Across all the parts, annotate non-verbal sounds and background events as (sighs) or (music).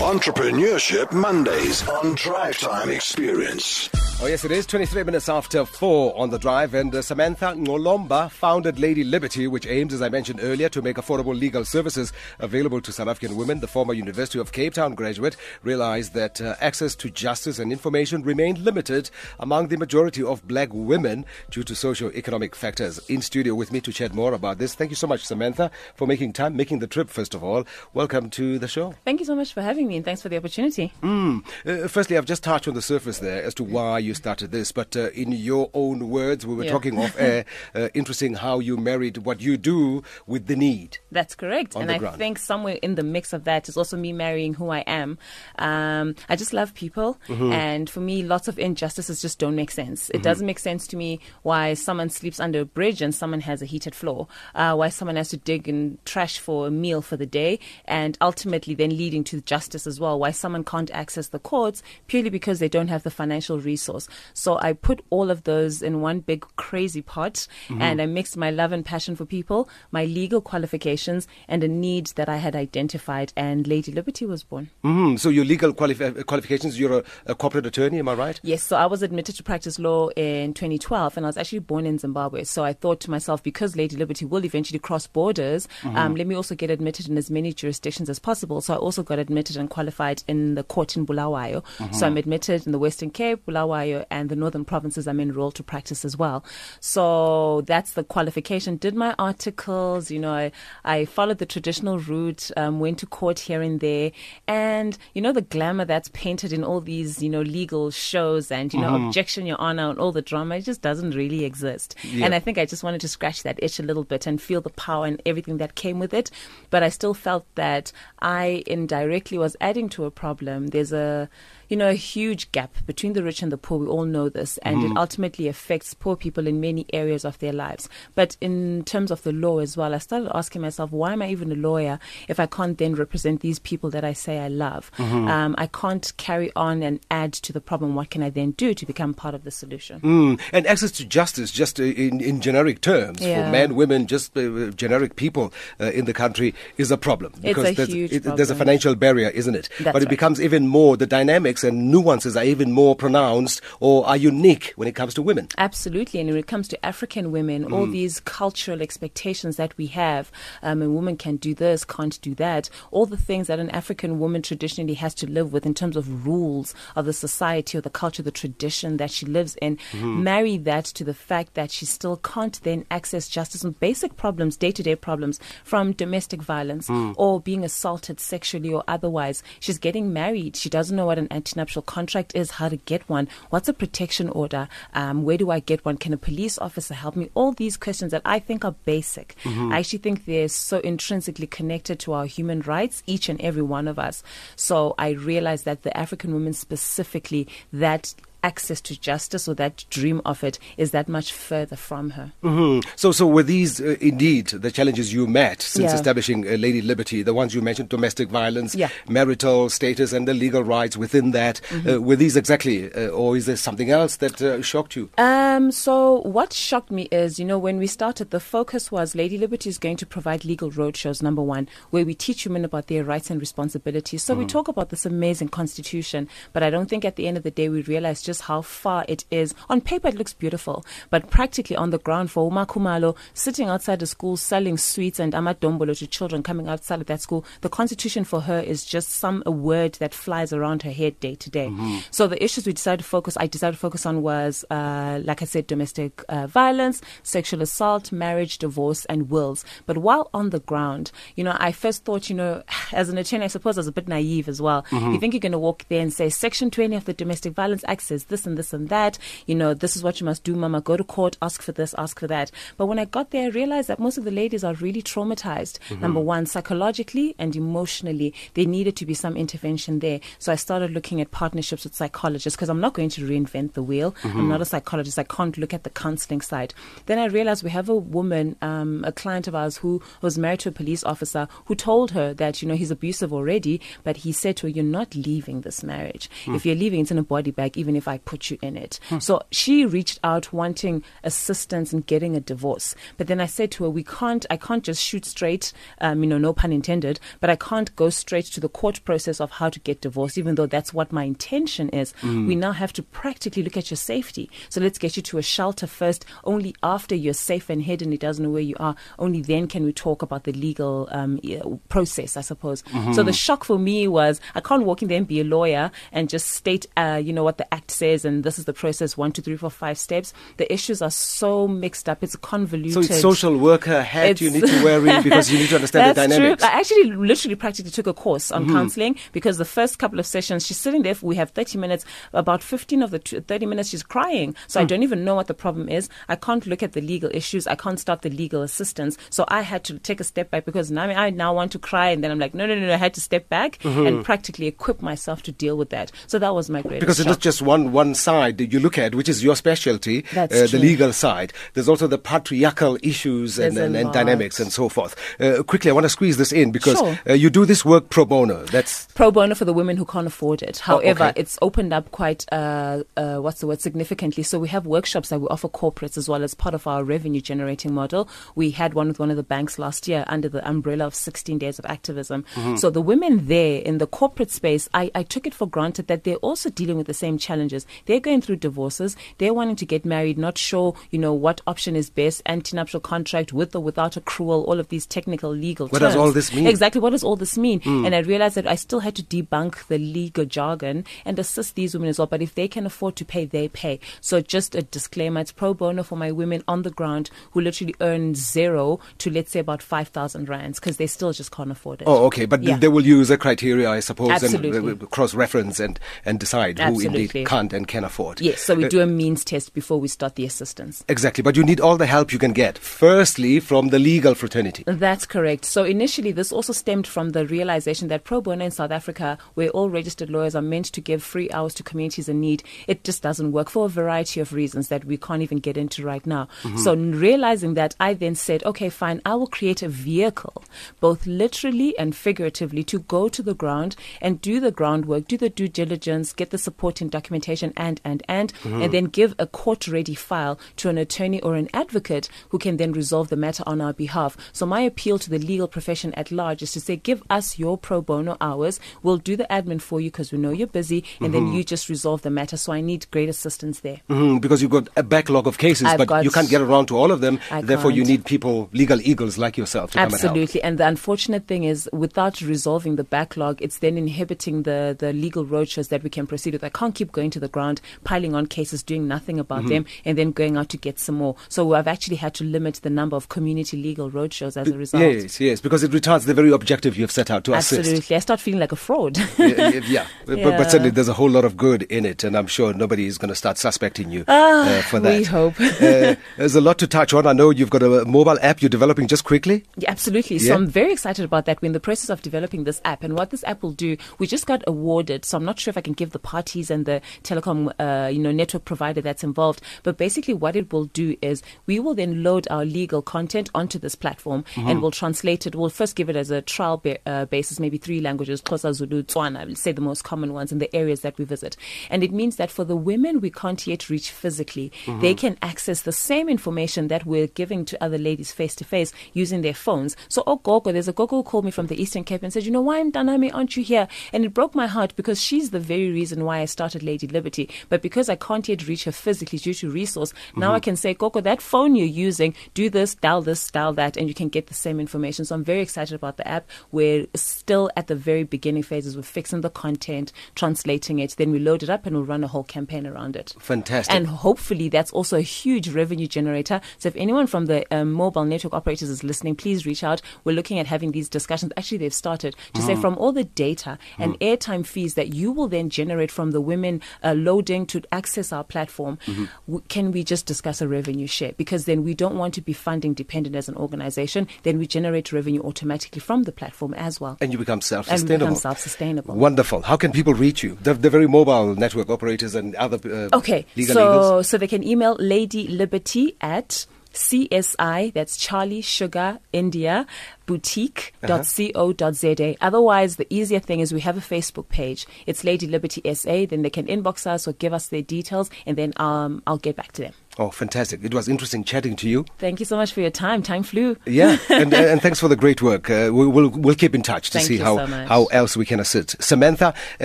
Entrepreneurship Mondays on Drive Time Experience. Oh, yes, it is 23 minutes after 4 on the drive. And uh, Samantha Ngcolomba founded Lady Liberty, which aims, as I mentioned earlier, to make affordable legal services available to South African women. The former University of Cape Town graduate realized that uh, access to justice and information remained limited among the majority of black women due to socio-economic factors. In studio with me to chat more about this. Thank you so much, Samantha, for making time, making the trip, first of all. Welcome to the show. Thank you so much for having me and thanks for the opportunity. Mm. Uh, firstly, I've just touched on the surface there as to why you started this, but uh, in your own words, we were Yeah. talking off air. (laughs) Uh, interesting how you married what you do with the need. That's correct. And I ground. think somewhere in the mix of that is also me marrying who I am. Um, I just love people. Mm-hmm. And for me, lots of injustices just don't make sense. It doesn't make sense to me why someone sleeps under a bridge and someone has a heated floor, uh, why someone has to dig in trash for a meal for the day, and ultimately then leading to justice as well, why someone can't access the courts purely because they don't have the financial resource. So I put all of those in one big crazy pot Mm-hmm. and I mixed my love and passion for people, my legal qualifications, and a need that I had identified, and Lady Liberty was born. Mm, so your legal quali- uh, qualifications, you're a, a corporate attorney, am I right? Yes, so I was admitted to practice law in 2012, and I was actually born in Zimbabwe. So I thought to myself, because Lady Liberty will eventually cross borders, um, let me also get admitted in as many jurisdictions as possible. So I also got admitted and qualified in the court in Bulawayo. So I'm admitted in the Western Cape, Bulawayo, and the northern provinces. I'm enrolled to practice as well. So that's the qualification. Did my articles, you know, I, I followed the traditional route, um, went to court here and there, and you know the glamour that's painted in all these, you know, legal shows and you know, objection, your honor, and all the drama. It just doesn't really exist. And I think I just wanted to scratch that itch a little bit and feel the power and everything that came with it. But I still felt that I indirectly was adding to a problem. There's a you know, a huge gap between the rich and the poor. We all know this, and it ultimately affects poor people in many areas of their lives. But in terms of the law as well, I started asking myself, why am I even a lawyer if I can't then represent these people that I say I love? Um, I can't carry on and add to the problem. What can I then do to become part of the solution? Mm, and access to justice, just uh, in, in generic terms, for men, women, just uh, generic people uh, in the country is a problem. It's because a there's, huge it- there's a financial barrier, isn't it? That's but it right. becomes even more, the dynamics and nuances are even more pronounced or are unique when it comes to women. Absolutely. And when it comes to African women, all mm. these cultural expectations that we have, um, a woman can do this, can't do that, all the things that an African woman traditionally has to live with in terms of rules of the society or the culture, the tradition that she lives in, mm-hmm. marry that to the fact that she still can't then access justice on basic problems, day to day problems from domestic violence mm. or being assaulted sexually or otherwise. She's getting married. She doesn't know what an antenuptial contract is, how to get one, what's a protection order, um, where do I get one, can a police officer help me? All these questions that I think are basic. I actually think they're so intrinsically connected to our human rights, each and every one of us. So I realized that the African woman specifically, that access to justice or that dream of it is that much further from her. hmm So, so were these uh, indeed the challenges you met since Yeah. establishing uh, Lady Liberty? The ones you mentioned, domestic violence, Yeah. marital status, and the legal rights within that. Mm-hmm. Uh, were these exactly, uh, or is there something else that uh, shocked you? Um, so what shocked me is, you know, when we started, the focus was Lady Liberty is going to provide legal roadshows, number one, where we teach women about their rights and responsibilities. So we talk about this amazing constitution, but I don't think at the end of the day we realize just how far it is. On paper, it looks beautiful, but practically on the ground for Umakumalo, sitting outside the school selling sweets and amadombolo to children coming outside of that school, the constitution for her is just some a word that flies around her head day to day. So the issues we decided to focus, I decided to focus on was, uh, like I said, domestic uh, violence, sexual assault, marriage, divorce, and wills. But while on the ground, you know, I first thought, you know, (sighs) as an attorney, I suppose I was a bit naive as well. You think you're going to walk there and say, Section 20 of the Domestic Violence Act this and this and that. You know, this is what you must do, Mama. Go to court, ask for this, ask for that. But when I got there, I realized that most of the ladies are really traumatized. Mm-hmm. Number one, psychologically and emotionally, there needed to be some intervention there. So I started looking at partnerships with psychologists because I'm not going to reinvent the wheel. I'm mm-hmm. not a psychologist. I can't look at the counseling side. Then I realized we have a woman, um, a client of ours who was married to a police officer who told her that, you know, he's abusive already, but he said to her, You're not leaving this marriage. Mm. If you're leaving, it's in a body bag, even if if I put you in it. So she reached out wanting assistance in getting a divorce. But then I said to her, we can't, I can't just shoot straight, um, you know, no pun intended, but I can't go straight to the court process of how to get divorced, even though that's what my intention is. We now have to practically look at your safety. So let's get you to a shelter first. Only after you're safe and hidden, it doesn't know where you are, only then can we talk about the legal um, process, I suppose. So the shock for me was I can't walk in there and be a lawyer and just state, uh, you know, what the act says and this is the process one, two, three, four, five steps. The issues are so mixed up. It's convoluted. So it's social worker hat you need to wear in because you need to (laughs) understand the That's dynamics. True. I actually literally practically took a course Mm-hmm. on counseling because the first couple of sessions she's sitting there. We have 30 minutes. About 15 of the tw- 30 minutes she's crying. So I Hmm. don't even know what the problem is. I can't look at the legal issues. I can't start the legal assistance. So I had to take a step back because now I now want to cry and then I'm like, no, no, no, no. I had to step back and practically equip myself to deal with that. So that was my greatest Mm-hmm. Because it's shock. not just one one side that you look at, which is your specialty, uh, the legal side. There's also the patriarchal issues and, and, and dynamics and so forth. Uh, quickly, I want to squeeze this in because Sure. uh, you do this work pro bono. That's pro bono for the women who can't afford it. However, Oh, okay. it's opened up quite, uh, uh, what's the word, significantly. So we have workshops that we offer corporates as well as part of our revenue generating model. We had one with one of the banks last year under the umbrella of 16 days of activism. Mm-hmm. So the women there in the corporate space, I, I took it for granted that they're also dealing with the same challenges. They're going through divorces. They're wanting to get married, not sure, you know, what option is best, antenuptial contract with or without accrual, all of these technical legal What does all this mean? Exactly. What does all this mean? Hmm. And I realized that I still had to debunk the legal jargon and assist these women as well. But if they can afford to pay, they pay. So just a disclaimer: it's pro bono for my women on the ground who literally earn zero to let's say about five thousand rands because they still just can't afford it. oh, okay. But Yeah. they will use a criteria, I suppose, Absolutely. and cross reference and and decide who indeed can't and can afford. Yes. So we Uh, do a means test before we start the assistance. Exactly, but you need all the help you can get. Firstly, from the legal fraternity. That's correct. So initially, this also stemmed from the realization that pro bono in South Africa, where all registered lawyers are meant to give free hours to communities in need, it just doesn't work for a variety of reasons that we can't even get into right now. So realizing that, I then said, okay, fine, I will create a vehicle, both literally and figuratively, to go to the ground and do the groundwork, do the due diligence, get the support and documentation, and and and, and then give a court-ready file to an attorney or an advocate who can then resolve the matter on our behalf. So my appeal to the legal profession at large is to say, give us your pro bono hours. We'll do the admin for you because we know you're busy, and then you just resolve the matter. So I need great assistance there. Mhm, because you've got a backlog of cases, I've but you can't get around to all of them. I Therefore, you can't. need people, legal eagles like yourself, to come and help. Absolutely. And the unfortunate thing is, without resolving the backlog, it's then inhibiting the, the legal roadshows that we can proceed with. I can't keep going to the ground, piling on cases, doing nothing about Mm-hmm. them, and then going out to get some more. So I've actually had to limit the number of community legal roadshows as a result. Yes, yes, because it retards the very objective you've set out to assist. Absolutely. I start feeling like a fraud. yeah, (laughs) yeah, yeah. But, but certainly there's a whole lot of good in it, and I'm sure nobody is going to start suspecting you uh, for that. Ah, we hope. uh, there's a lot to touch on. I know you've got a mobile app you're developing just quickly. Yeah, absolutely. So I'm very excited about that. We're in the process of developing this app, and what this app will do, we just got awarded. So I'm not sure if I can give the parties and the telecom, uh, you know, network provider that's involved. But basically, what it will do is we will then load our legal content onto this platform, and we'll translate it. We'll first give it as a trial ba- uh, basis, maybe three languages: Xhosa, Zulu, Tswana. We'll say the most common ones in the areas that we visit. And it means that for the women we can't yet reach physically, they can access the same information that we're giving to other ladies face to face using their phones. So, oh, Gogo, there's a Gogo who called me from the Eastern Cape and said, You know, why Danami, aren't you here? And it broke my heart because she's the very reason why I started Lady Liberty. But because I can't yet reach her physically due to resource, now I mm-hmm. can say, Gogo, that phone you're using, do this, dial this, dial that, and you can get the same information. So I'm very excited about the app. We're still at the very beginning phases. We're fixing the content, translating it, then we load it up and we'll run a whole campaign around it. Fantastic. And hopefully that's also a huge revenue generator. So if anyone from the um, mobile network operators is listening, please reach out. We're looking at having these discussions. Actually, they've started to say mm. from all the data and mm. airtime fees that you will then generate from the women uh, loading to access our platform, w- can we just discuss a revenue share? Because then we don't want to be funding dependent as an organization. Then we generate revenue automatically from the platform as well. and you become self-sustainable. become self-sustainable. Wonderful. How can people reach you? The, the very mobile network operators and other uh, Okay, legal so eagles. so they can email Lady Liberty at CSI, that's Charlie Sugar India boutique.co.za. Otherwise, the easier thing is we have a Facebook page. It's Lady Liberty SA. Then they can inbox us or give us their details, and then um, I'll get back to them. Oh, fantastic. It was interesting chatting to you. Thank you so much for your time. Time flew. Yeah, (laughs) and, uh, and thanks for the great work. Uh, we, will we'll keep in touch to Thank see how, so how else we can assist. Samantha uh,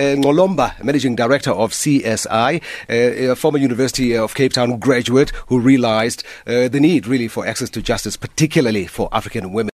Ngcolomba, Managing Director of CSI, uh, a former University of Cape Town graduate who realized uh, the need really for access to justice, particularly for African women.